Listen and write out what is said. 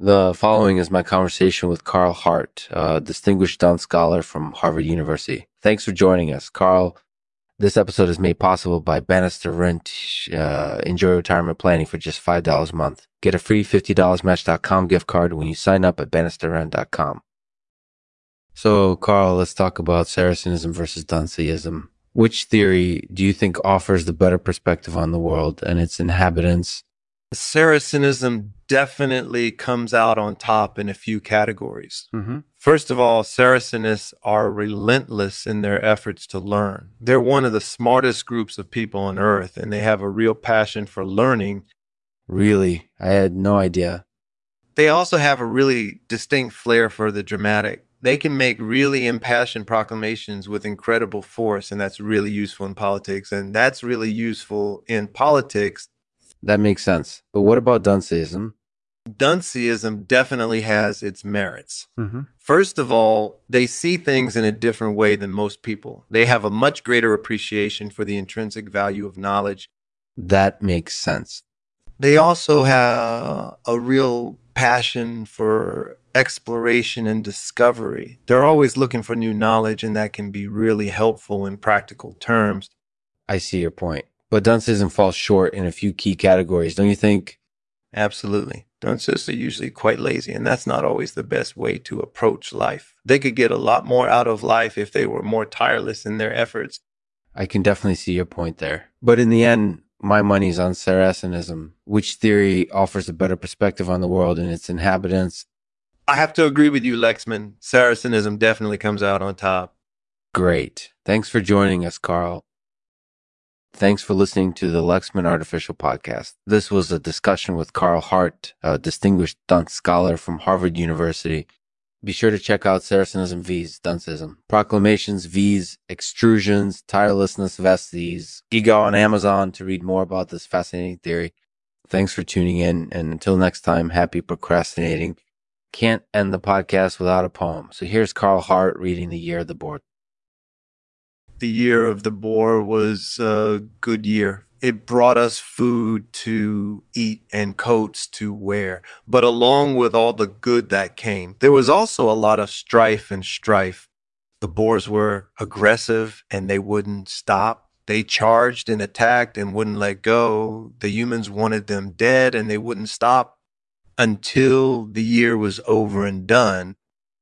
The following is my conversation with Carl Hart, a distinguished Dunn scholar from Harvard University. Thanks for joining us, Carl. This episode is made possible by Bannister Rent. Uh, enjoy retirement planning for just $5 a month. Get a free $50match.com gift card when you sign up at bannisterrent.com. So, Carl, let's talk about Saracenism versus Dunceism. Which theory do you think offers the better perspective on the world and its inhabitants Saracenism definitely comes out on top in a few categories. Mm-hmm. First of all, Saracenists are relentless in their efforts to learn. They're one of the smartest groups of people on earth, and they have a real passion for learning. Really? I had no idea. They also have a really distinct flair for the dramatic. They can make really impassioned proclamations with incredible force, and that's really useful in politics. And that's really useful in politics that makes sense. But what about Dunceism? Dunceism definitely has its merits. Mm-hmm. First of all, they see things in a different way than most people. They have a much greater appreciation for the intrinsic value of knowledge. That makes sense. They also have a real passion for exploration and discovery. They're always looking for new knowledge, and that can be really helpful in practical terms. I see your point. But Dunceism falls short in a few key categories, don't you think? Absolutely. Duncists are usually quite lazy, and that's not always the best way to approach life. They could get a lot more out of life if they were more tireless in their efforts. I can definitely see your point there. But in the end, my money's on Saracenism. Which theory offers a better perspective on the world and its inhabitants? I have to agree with you, Lexman. Saracenism definitely comes out on top. Great. Thanks for joining us, Carl. Thanks for listening to the Lexman Artificial Podcast. This was a discussion with Carl Hart, a distinguished Duntz scholar from Harvard University. Be sure to check out Saracenism V's Dunceism, Proclamations V's, Extrusions, Tirelessness Vestes, Ego on Amazon to read more about this fascinating theory. Thanks for tuning in, and until next time, happy procrastinating. Can't end the podcast without a poem. So here's Carl Hart reading The Year of the Boar the year of the boar was a good year. It brought us food to eat and coats to wear. But along with all the good that came, there was also a lot of strife and strife. The boars were aggressive and they wouldn't stop. They charged and attacked and wouldn't let go. The humans wanted them dead and they wouldn't stop until the year was over and done.